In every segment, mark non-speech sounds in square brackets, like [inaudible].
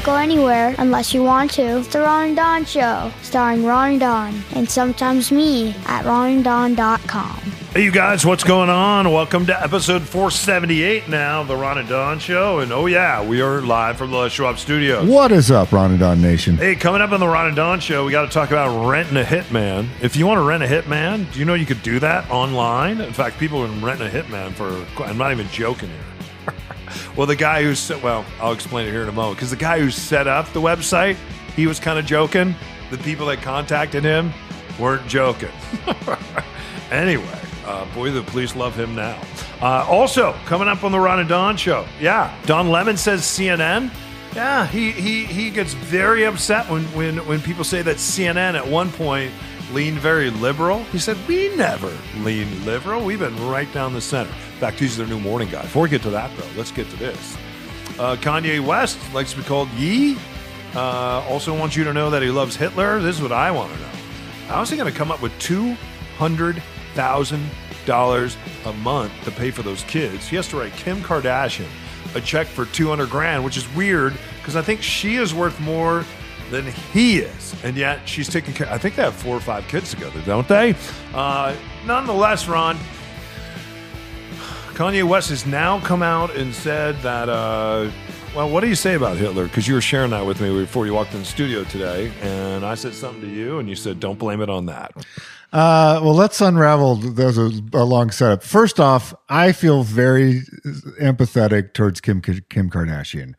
Don't go anywhere unless you want to. It's the Ron and Don Show, starring Ron and Don, and sometimes me at ronanddon.com. Hey, you guys, what's going on? Welcome to episode 478 now the Ron and Don Show. And oh, yeah, we are live from the Les Schwab Studios. What is up, Ron and Don Nation? Hey, coming up on the Ron and Don Show, we got to talk about renting a hitman. If you want to rent a hitman, do you know you could do that online? In fact, people have been renting a hitman for, I'm not even joking here. Well, the guy who's, well, I'll explain it here in a moment. Because the guy who set up the website, he was kind of joking. The people that contacted him weren't joking. [laughs] anyway, uh, boy, the police love him now. Uh, also, coming up on the Ron and Don show, yeah, Don Lemon says CNN. Yeah, he, he, he gets very upset when, when, when people say that CNN at one point leaned very liberal. He said, We never lean liberal. We've been right down the center. In fact, he's their new morning guy. Before we get to that, though, let's get to this. Uh, Kanye West likes to be called Ye. Uh, also wants you to know that he loves Hitler. This is what I want to know. How is he going to come up with two hundred thousand dollars a month to pay for those kids? He has to write Kim Kardashian a check for two hundred grand, which is weird because I think she is worth more than he is, and yet she's taking care. I think they have four or five kids together, don't they? Uh, nonetheless, Ron. Kanye West has now come out and said that. Uh, well, what do you say about Hitler? Because you were sharing that with me before you walked in the studio today, and I said something to you, and you said, "Don't blame it on that." Uh, well, let's unravel. There's a, a long setup. First off, I feel very empathetic towards Kim Kim Kardashian.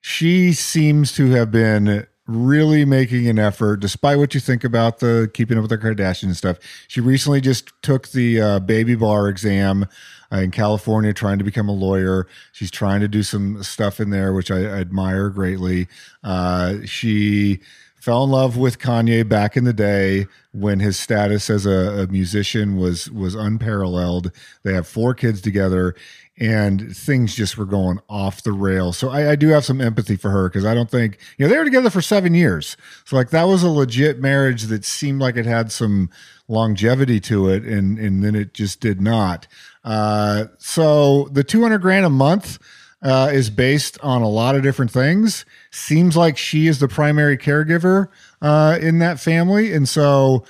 She seems to have been really making an effort, despite what you think about the keeping up with the Kardashians and stuff. She recently just took the uh, baby bar exam uh, in California, trying to become a lawyer. She's trying to do some stuff in there, which I, I admire greatly. Uh, she fell in love with Kanye back in the day when his status as a, a musician was was unparalleled. They have four kids together and things just were going off the rails. So I, I do have some empathy for her because I don't think you know they were together for seven years. So like that was a legit marriage that seemed like it had some longevity to it, and and then it just did not. Uh, so the two hundred grand a month. Uh, is based on a lot of different things. Seems like she is the primary caregiver uh, in that family, and so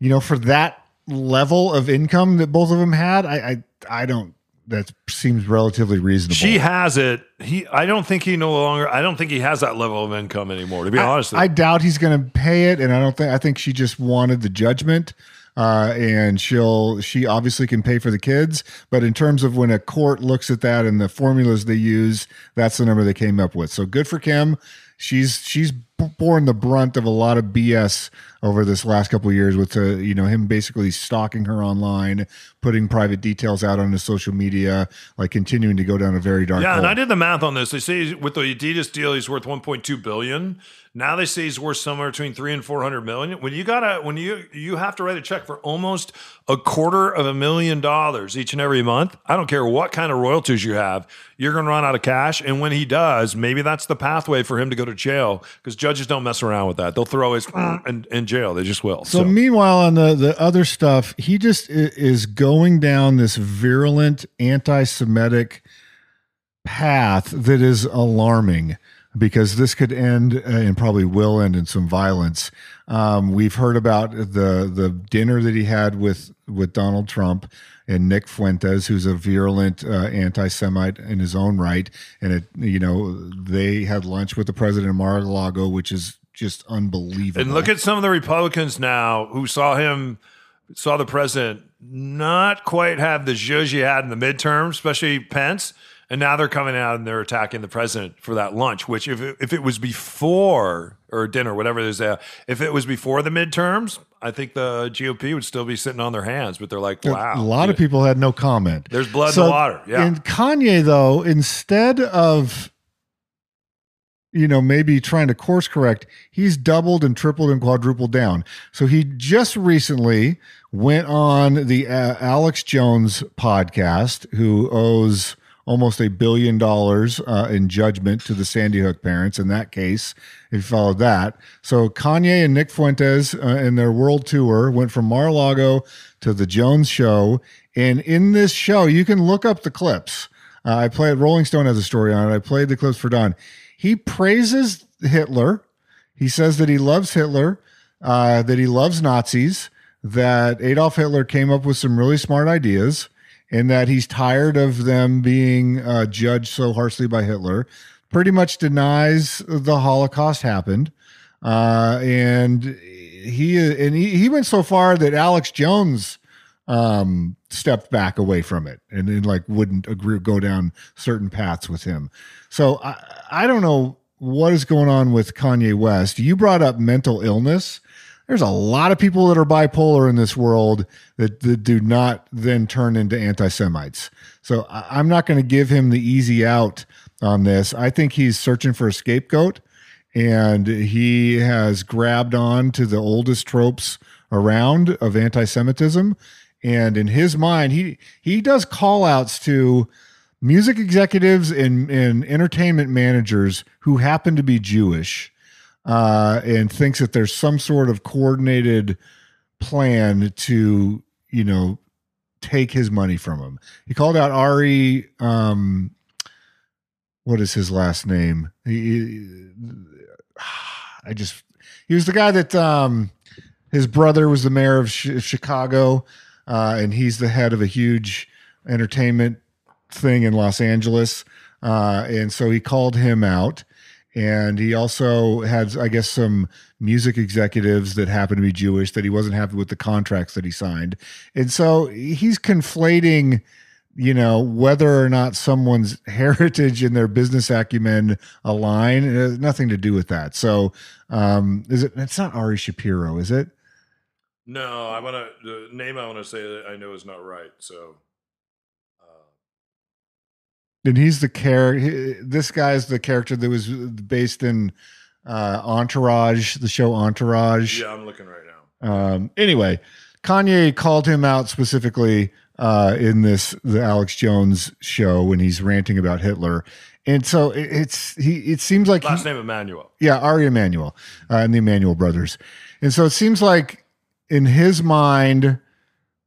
you know, for that level of income that both of them had, I I, I don't. That seems relatively reasonable. She has it. He, I don't think he no longer. I don't think he has that level of income anymore. To be I, honest, I doubt he's going to pay it, and I don't think. I think she just wanted the judgment, uh, and she'll. She obviously can pay for the kids, but in terms of when a court looks at that and the formulas they use, that's the number they came up with. So good for Kim. She's she's borne the brunt of a lot of BS over this last couple of years with uh, you know him basically stalking her online, putting private details out on his social media, like continuing to go down a very dark. Yeah, hole. and I did the math on this. They say with the Adidas deal, he's worth 1.2 billion. Now they say he's worth somewhere between three and 400 million. When you gotta, when you you have to write a check for almost a quarter of a million dollars each and every month. I don't care what kind of royalties you have, you're gonna run out of cash. And when he does, maybe that's the pathway for him to go to jail because judges don't mess around with that. They'll throw his in, in jail. They just will. So, meanwhile, on the the other stuff, he just is going down this virulent anti-Semitic path that is alarming because this could end uh, and probably will end in some violence. Um, we've heard about the the dinner that he had with with Donald Trump and Nick Fuentes, who's a virulent uh, anti-Semite in his own right, and it you know they had lunch with the president of Mar-a-Lago, which is just unbelievable. And look at some of the Republicans now who saw him, saw the president not quite have the zhuzh he had in the midterms, especially Pence. And now they're coming out and they're attacking the president for that lunch, which if it, if it was before or dinner, whatever it is, uh, if it was before the midterms, I think the GOP would still be sitting on their hands. But they're like, wow, A lot of people had no comment. There's blood in the water, yeah. And Kanye, though, instead of you know, maybe trying to course correct, he's doubled and tripled and quadrupled down. So he just recently went on the uh, Alex Jones podcast, who owes almost a billion dollars uh, in judgment to the Sandy Hook parents. In that case, he followed that. So Kanye and Nick Fuentes uh, in their world tour went from Mar-a-Lago to the Jones Show, and in this show, you can look up the clips. Uh, I played Rolling Stone has a story on it. I played the clips for Don. He praises Hitler. He says that he loves Hitler, uh, that he loves Nazis, that Adolf Hitler came up with some really smart ideas, and that he's tired of them being uh, judged so harshly by Hitler. Pretty much denies the Holocaust happened, uh, and he and he, he went so far that Alex Jones um stepped back away from it and then like wouldn't agree go down certain paths with him. So i i don't know what is going on with kanye west. You brought up mental illness. There's a lot of people that are bipolar in this world that, that do not then turn into anti-semites. So I, i'm not going to give him the easy out on this. I think he's searching for a scapegoat and he has grabbed on to the oldest tropes around of anti-Semitism. And in his mind, he he does call outs to music executives and, and entertainment managers who happen to be Jewish, uh, and thinks that there's some sort of coordinated plan to, you know, take his money from him. He called out Ari um what is his last name? He, [sighs] I just he was the guy that um his brother was the mayor of Chicago, uh, and he's the head of a huge entertainment thing in Los Angeles, uh, and so he called him out. And he also had, I guess, some music executives that happen to be Jewish that he wasn't happy with the contracts that he signed. And so he's conflating you know whether or not someone's [laughs] heritage and their business acumen align it has nothing to do with that so um is it it's not ari shapiro is it No, I want to. The name I want to say that I know is not right. So, uh, and he's the character this guy's the character that was based in uh entourage the show entourage yeah, I'm looking right now. Um, anyway, Kanye called him out specifically uh, in this the Alex Jones show when he's ranting about Hitler, and so it, it's he. It seems like he- Last name Emanuel. yeah, Ari Emanuel uh, and the Emanuel brothers, and so it seems like in his mind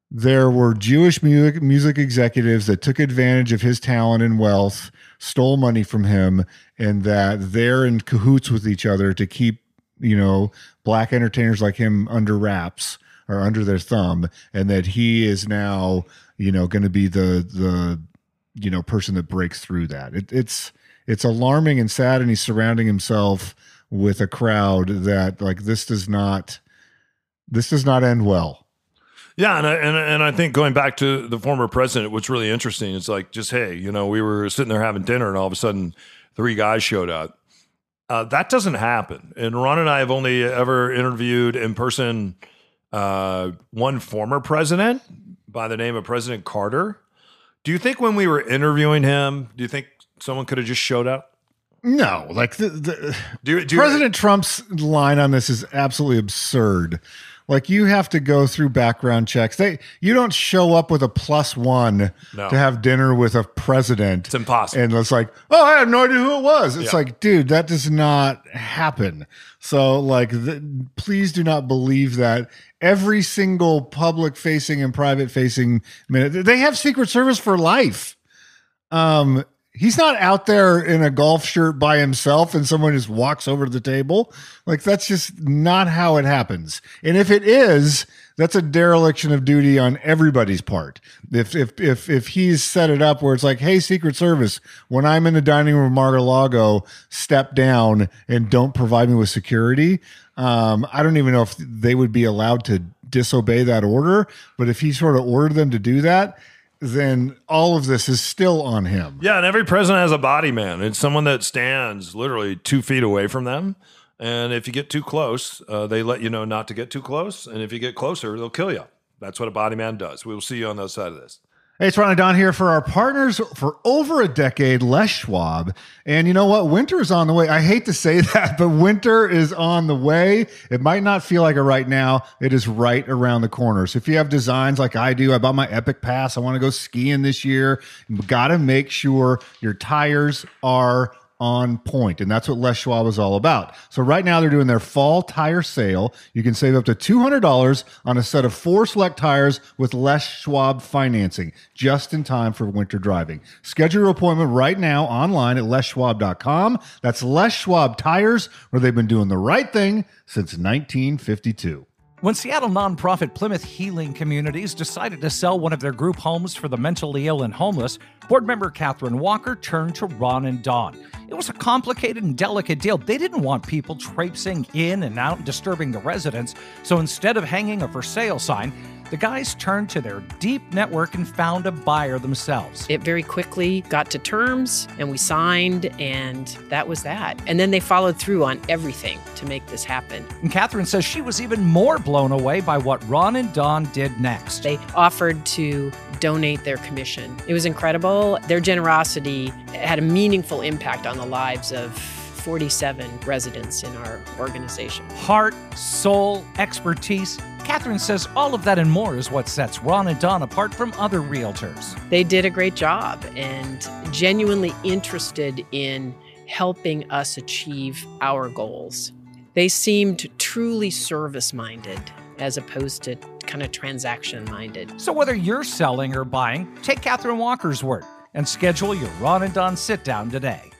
there were Jewish music music executives that took advantage of his talent and wealth, stole money from him, and that they're in cahoots with each other to keep you know black entertainers like him under wraps or under their thumb, and that he is now you know going to be the the you know person that breaks through that. It, it's it's alarming and sad, and he's surrounding himself with a crowd that like this does not this does not end well. Yeah, and I, and and I think going back to the former president, what's really interesting is like just hey, you know, we were sitting there having dinner, and all of a sudden, three guys showed up. Uh, that doesn't happen. And Ron and I have only ever interviewed in person uh, one former president by the name of President Carter. Do you think when we were interviewing him, do you think someone could have just showed up? No, like the, the Do, you- do you- President Trump's line on this is absolutely absurd. Like you have to go through background checks. They you don't show up with a plus one No. to have dinner with a president. It's impossible. And it's like, oh, I have no idea who it was. It's Yeah. like, dude, that does not happen. So, like, th- please do not believe that every single public facing and private facing minute they have Secret Service for life. Um, he's not out there in a golf shirt by himself and someone just walks over to the table. Like that's just not how it happens. And if it is, that's a dereliction of duty on everybody's part. If if if if he's set it up where it's like, hey, Secret Service, when I'm in the dining room of Mar-a-Lago, step down and don't provide me with security. Um, I don't even know if they would be allowed to disobey that order, but if he sort of ordered them to do that, then all of this is still on him. Yeah, and every president has a body man. It's someone that stands literally two feet away from them. And if you get too close, uh, they let you know not to get too close. And if you get closer, they'll kill you. That's what a body man does. We will see you on the other side of this. Hey, it's Ron and Don here for our partners for over a decade, Les Schwab. And you know what? Winter is on the way. I hate to say [laughs] that, but winter is on the way. It might not feel like it right now. It is right around the corner. So if you have designs like I do, I bought my Epic Pass. I want to go skiing this year. You got to make sure your tires are on point. And that's what Les Schwab is all about. So right now they're doing their fall tire sale. You can save up to $200 on a set of four select tires with Les Schwab financing just in time for winter driving. Schedule your appointment right now online at leschwab.com. That's Les Schwab tires where they've been doing the right thing since 1952. When Seattle nonprofit Plymouth Healing Communities decided to sell one of their group homes for the mentally ill and homeless, board member Catherine Walker turned to Ron and Don. It was a complicated and delicate deal. They didn't want people traipsing in and out, disturbing the residents, so instead of hanging a for sale sign, the guys turned to their deep network and found a buyer themselves. It very quickly got to terms and we signed, and that was that. And then they followed through on everything to make this happen. And Catherine says she was even more blown away by what Ron and Don did next. They offered to donate their commission. It was incredible. Their generosity had a meaningful impact on the lives of 47 residents in our organization. Heart, soul, expertise. Catherine says all of that and more is what sets Ron and Don apart from other realtors. They did a great job and genuinely interested in helping us achieve our goals. They seemed truly service minded as opposed to kind of transaction minded. So whether you're selling or buying, take Catherine Walker's word and schedule your Ron and Don sit down today.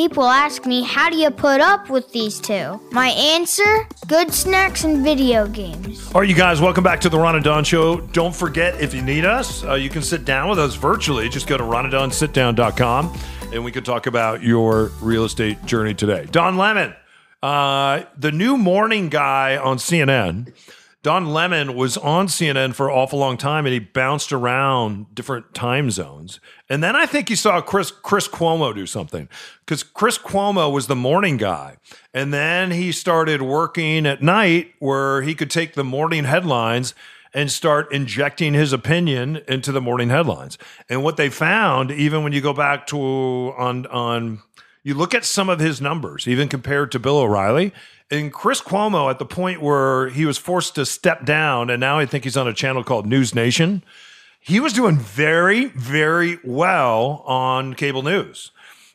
People ask me, how do you put up with these two? My answer good snacks and video games. All right, you guys, welcome back to the Ron and Don Show. Don't forget, if you need us, uh, you can sit down with us virtually. Just go to ronandonsitdown.com and we can talk about your real estate journey today. Don Lemon, uh, the new morning guy on CNN. Don Lemon was on CNN for an awful long time and he bounced around different time zones. And then I think you saw Chris Chris Cuomo do something because Chris Cuomo was the morning guy. And then he started working at night where he could take the morning headlines and start injecting his opinion into the morning headlines. And what they found, even when you go back to on on you look at some of his numbers, even compared to Bill O'Reilly, and Chris Cuomo at the point where he was forced to step down, and now I think he's on a channel called News Nation. He was doing very, very well on cable news.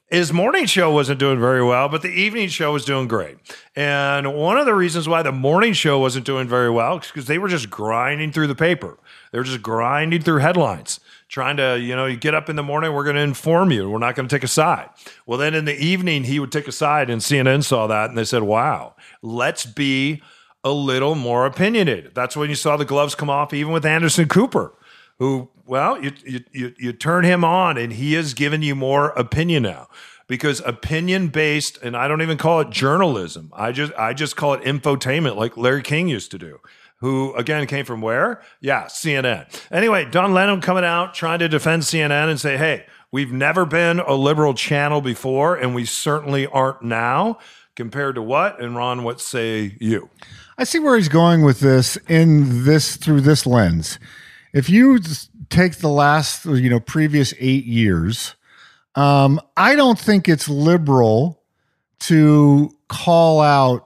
His morning show wasn't doing very well, but the evening show was doing great. And one of the reasons why the morning show wasn't doing very well is because they were just grinding through the paper. They were just grinding through headlines, trying to, you know, you get up in the morning, we're going to inform you. We're not going to take a side. Well, then in the evening, he would take a side, and CNN saw that and they said, wow, let's be a little more opinionated. That's when you saw the gloves come off, even with Anderson Cooper, who, well, you, you, you, you turn him on and he has given you more opinion now because opinion based and I don't even call it journalism. I just I just call it infotainment like Larry King used to do. Who again came from where? Yeah, CNN. Anyway, Don Lemon coming out trying to defend CNN and say, "Hey, we've never been a liberal channel before and we certainly aren't now." Compared to what? And Ron, what say you? I see where he's going with this in this through this lens. If you take the last, you know, previous eight years, um, I don't think it's liberal to call out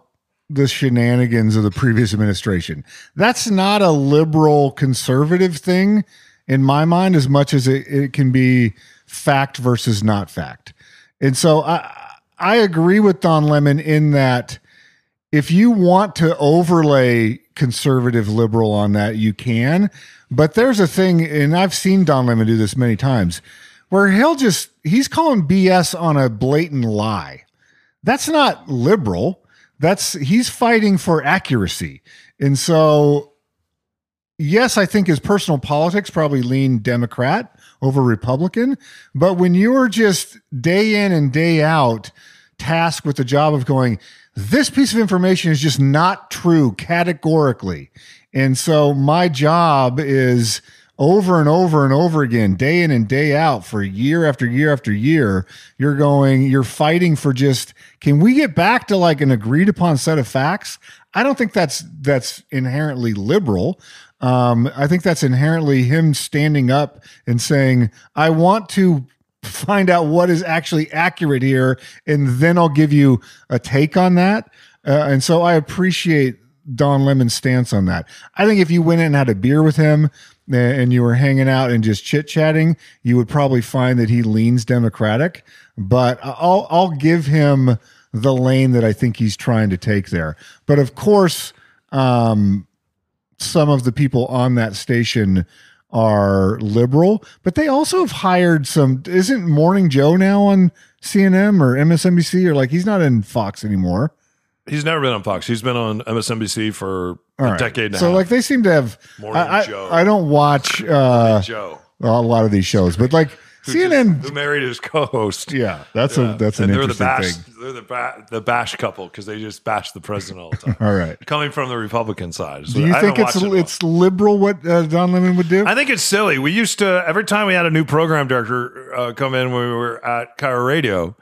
the shenanigans of the previous administration. That's not a liberal conservative thing in my mind, as much as it, it can be fact versus not fact. And so I I agree with Don Lemon in that if you want to overlay conservative liberal on that, you can. But there's a thing, and I've seen Don Lemon do this many times, where he'll just he's calling BS on a blatant lie. That's not liberal. That's he's fighting for accuracy. And so yes, I think his personal politics probably lean Democrat over Republican. But when you're just day in and day out tasked with the job of going, this piece of information is just not true categorically. And so my job is over and over and over again, day in and day out for year after year after year, you're going, you're fighting for just, can we get back to like an agreed upon set of facts? I don't think that's that's inherently liberal. Um, I think that's inherently him standing up and saying, I want to find out what is actually accurate here, and then I'll give you a take on that. Uh, and so I appreciate Don Lemon's stance on that. I think if you went in and had a beer with him and you were hanging out and just chit chatting, you would probably find that he leans Democratic. But I'll I'll give him the lane that I think he's trying to take there. But of course, um, some of the people on that station are liberal, but they also have hired some. Isn't Morning Joe now on CNN or MSNBC or like he's not in Fox anymore? He's never been on Fox. He's been on MSNBC for All a right. decade a So like they seem to have. Morning I, I, Joe. I don't watch uh, Joe, a lot of these shows, but like [laughs] who just- CNN. who married his co-host. [laughs] yeah, that's a that's an and they're the bash, thing. they're the ba- the bash couple because they just bash the president all the time. [laughs] All right. Coming from the Republican side, So Do you I think it's it well. it's liberal what uh, Don Lemon would do? I think it's silly. We used to every time we had a new program director uh, come in when we were at KIRO Radio.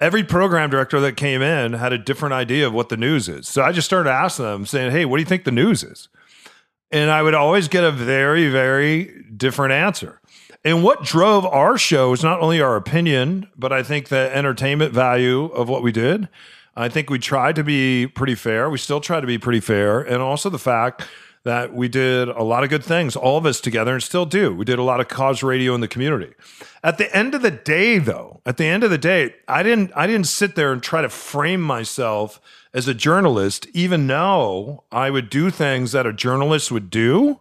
Every program director that came in had a different idea of what the news is. So I just started asking them, saying, "Hey, what do you think the news is?" And I would always get a very, very different answer. And what drove our show is not only our opinion, but I think the entertainment value of what we did. I think we tried to be pretty fair. We still try to be pretty fair. And also the fact that we did a lot of good things, all of us together, and still do. We did a lot of cause radio in the community. At the end of the day, though, at the end of the day, I didn't I didn't sit there and try to frame myself as a journalist, even though I would do things that a journalist would do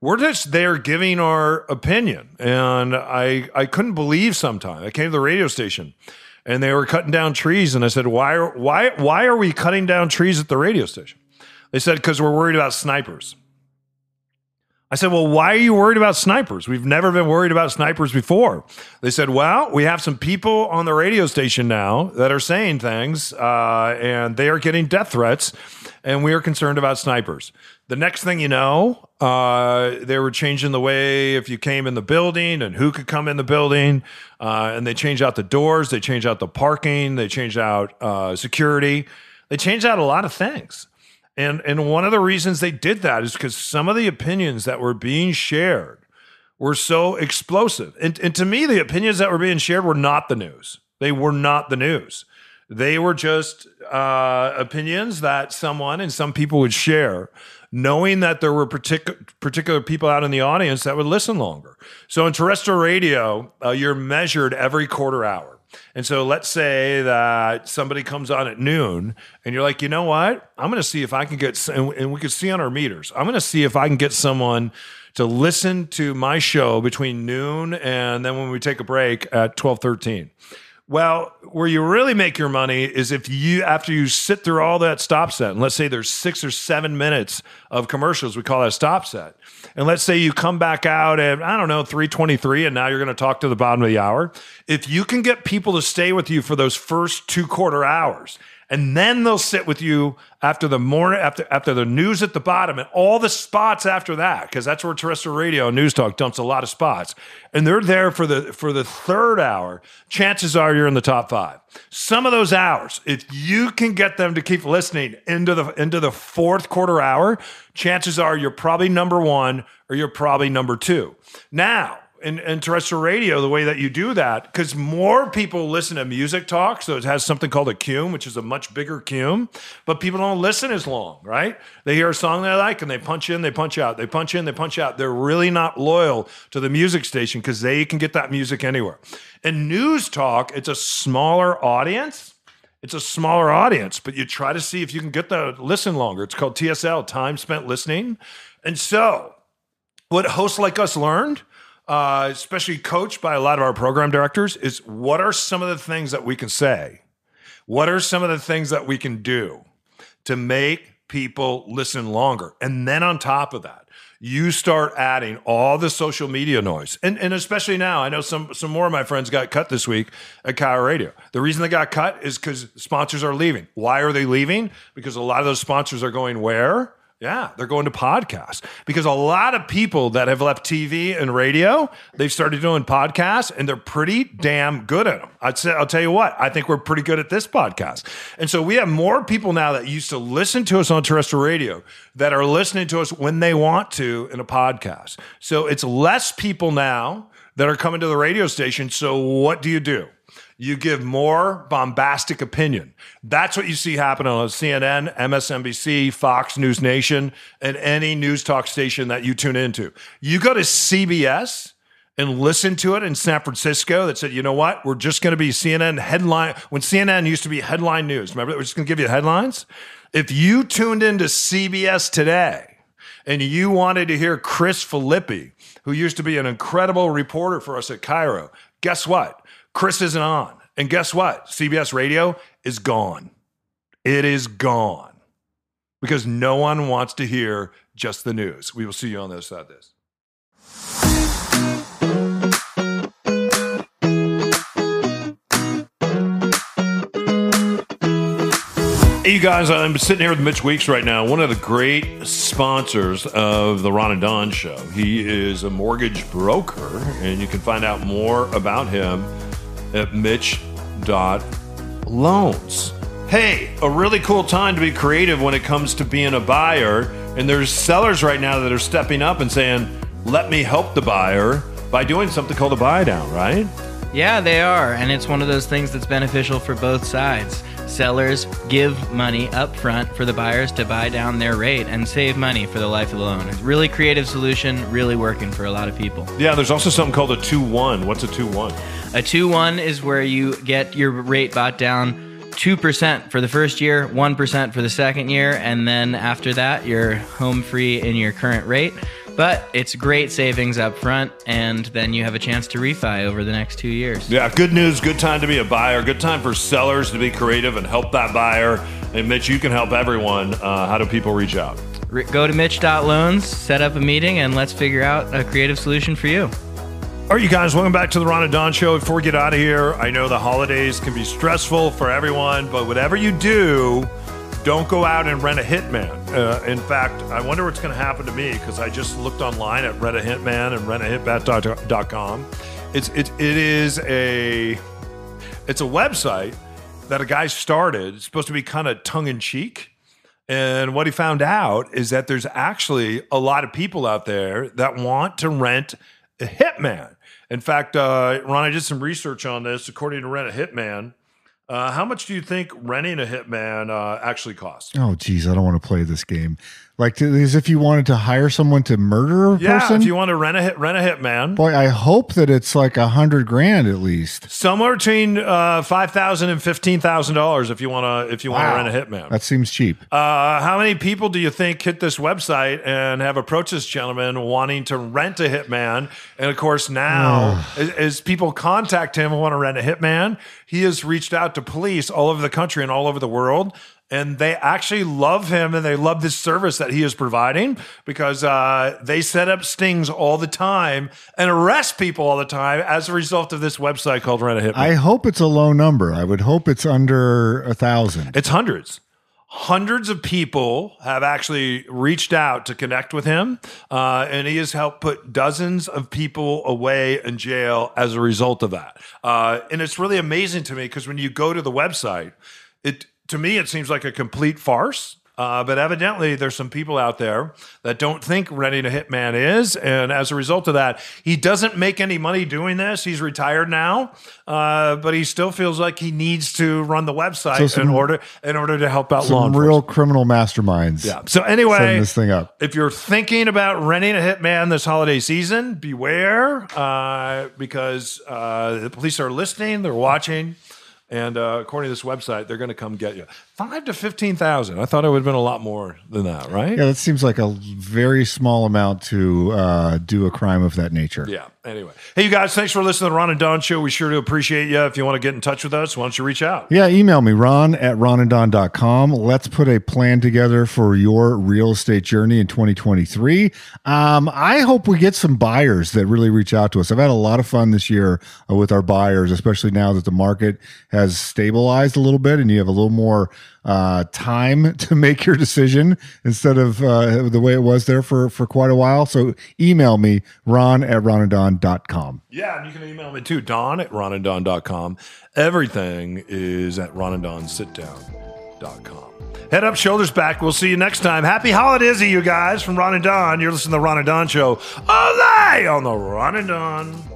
we're just there giving our opinion. And I I couldn't believe sometimes. I came to the radio station and they were cutting down trees. And I said, Why why why are we cutting down trees at the radio station? They said, because we're worried about snipers. I said, Well, why are you worried about snipers? We've never been worried about snipers before. They said, Well, we have some people on the radio station now that are saying things, uh, and they are getting death threats, and we are concerned about snipers. The next thing you know, uh, they were changing the way if you came in the building and who could come in the building, uh, and they changed out the doors, they changed out the parking, they changed out uh, security, they changed out a lot of things. And and one of the reasons they did that is because some of the opinions that were being shared were so explosive. And, and to me, the opinions that were being shared were not the news. They were not the news. They were just uh, opinions that someone and some people would share, knowing that there were particular particular people out in the audience that would listen longer. So in terrestrial radio, uh, you're measured every quarter hour. And so let's say that somebody comes on at noon and you're like, you know what? I'm going to see if I can get, and we can see on our meters, I'm going to see if I can get someone to listen to my show between noon and then when we take a break at 1213. Well, where you really make your money is if you, after you sit through all that stop set, and let's say there's six or seven minutes of commercials, we call that a stop set. And let's say you come back out at, I don't know, 323, and now you're going to talk to the bottom of the hour. If you can get people to stay with you for those first two quarter hours, and then they'll sit with you after the morning after after the news at the bottom and all the spots after that because that's where terrestrial radio news talk dumps a lot of spots. And they're there for the for the third hour. Chances are you're in the top five. Some of those hours if you can get them to keep listening into the into the fourth quarter hour chances are you're probably number one or you're probably number two. Now in, in terrestrial radio, the way that you do that, because more people listen to music talk, so it has something called a cume, which is a much bigger cume, but people don't listen as long, right? They hear a song they like and they punch in, they punch out, they punch in, they punch out. They're really not loyal to the music station because they can get that music anywhere. In news talk, it's a smaller audience. It's a smaller audience, but you try to see if you can get the listen longer. It's called TSL, time spent listening. And so, what hosts like us learned uh, especially coached by a lot of our program directors, is what are some of the things that we can say? What are some of the things that we can do to make people listen longer? And then on top of that, you start adding all the social media noise. And, and especially now, I know some, some more of my friends got cut this week at KIRO Radio. The reason they got cut is because sponsors are leaving. Why are they leaving? Because a lot of those sponsors are going where? Yeah, they're going to podcasts because a lot of people that have left TV and radio, they've started doing podcasts and they're pretty damn good at them. I'd say, I'll tell you what, I think we're pretty good at this podcast. And so we have more people now that used to listen to us on terrestrial radio that are listening to us when they want to in a podcast. So it's less people now that are coming to the radio station. So what do you do? You give more bombastic opinion. That's what you see happening on CNN, MSNBC, Fox News Nation, and any news talk station that you tune into. You go to CBS and listen to it in San Francisco that said, you know what, we're just going to be CNN headline. When CNN used to be headline news, remember, we're just going to give you headlines. If you tuned into CBS today and you wanted to hear Chris Filippi, who used to be an incredible reporter for us at KIRO, guess what? Chris isn't on. And guess what? CBS radio is gone. It is gone because no one wants to hear just the news. We will see you on the other side of this. Hey, you guys, I'm sitting here with Mitch Weeks right now, one of the great sponsors of the Ron and Don show. He is a mortgage broker, and you can find out more about him at mitch.loans. Hey, a really cool time to be creative when it comes to being a buyer. And there's sellers right now that are stepping up and saying, let me help the buyer by doing something called a buy down, right? Yeah, they are. And it's one of those things that's beneficial for both sides. Sellers give money up front for the buyers to buy down their rate and save money for the life of the loan. It's a really creative solution, really working for a lot of people. Yeah, there's also something called a 2 1. What's a 2 1? A 2 1 is where you get your rate bought down 2% for the first year, 1% for the second year, and then after that, you're home free in your current rate. But it's great savings up front, and then you have a chance to refi over the next two years. Yeah, good news. Good time to be a buyer. Good time for sellers to be creative and help that buyer. And Mitch, you can help everyone. Uh, how do people reach out? Go to Mitch.loans, set up a meeting, and let's figure out a creative solution for you. All right, you guys, welcome back to the Ron and Don Show. Before we get out of here, I know the holidays can be stressful for everyone, but whatever you do, don't go out and rent a hitman. Uh, in fact, I wonder what's going to happen to me because I just looked online at Rent a Hitman and rentahitman.com. It's it, it is a it's a website that a guy started. It's supposed to be kind of tongue in cheek. And what he found out is that there's actually a lot of people out there that want to rent a hitman. In fact, uh, Ron, I did some research on this. According to Rent a Hitman, uh, how much do you think renting a hitman uh, actually costs? Oh, geez, I don't want to play this game. Like, to, as if you wanted to hire someone to murder a Yeah, person. if you want to rent a hit, rent a hitman, Boy, I hope that it's like a hundred grand at least. somewhere between uh, five thousand and fifteen thousand dollars if you want to if you want to Wow. rent a hitman. That seems cheap. Uh, how many people do you think hit this website and have approached this gentleman wanting to rent a hitman? And of course, now as, as people contact him and want to rent a hitman, he has reached out to police all over the country and all over the world. And they actually love him and they love this service that he is providing because uh, they set up stings all the time and arrest people all the time as a result of this website called Rent a Hitman. I hope it's a low number. I would hope it's under a thousand. It's hundreds. Hundreds of people have actually reached out to connect with him, uh, and he has helped put dozens of people away in jail as a result of that. Uh, and it's really amazing to me because when you go to the website, it to me it seems like a complete farce. Uh, but evidently, there's some people out there that don't think renting a hitman is, and as a result of that, he doesn't make any money doing this. He's retired now, uh, but he still feels like he needs to run the website So some- in order in order to help out law Some enforcement. real criminal masterminds. Yeah. So anyway, this thing up. if you're thinking about renting a hitman this holiday season, beware uh, because uh, the police are listening, they're watching, and uh, according to this website, they're going to come get you. Five to fifteen thousand. I thought it would have been a lot more than that, right? Yeah, that seems like a very small amount to uh, do a crime of that nature. Yeah. Anyway, hey, you guys, thanks for listening to the Ron and Don Show. We sure do appreciate you. If you want to get in touch with us, why don't you reach out? Yeah, email me, ron at ronandon.com. Let's put a plan together for your real estate journey in 2023. Um, I hope we get some buyers that really reach out to us. I've had a lot of fun this year with our buyers, especially now that the market has stabilized a little bit and you have a little more uh, time [laughs] to make your decision instead of uh, the way it was there for, for quite a while. So email me, ron at ronandon.com. Yeah, and you can email me too, Don at ronandon.com. Everything is at ronandonsitdown.com. Head up, shoulders back. We'll see you next time. Happy holidays to you guys from Ron and Don. You're listening to the Ron and Don Show. Olay on the Ron and Don.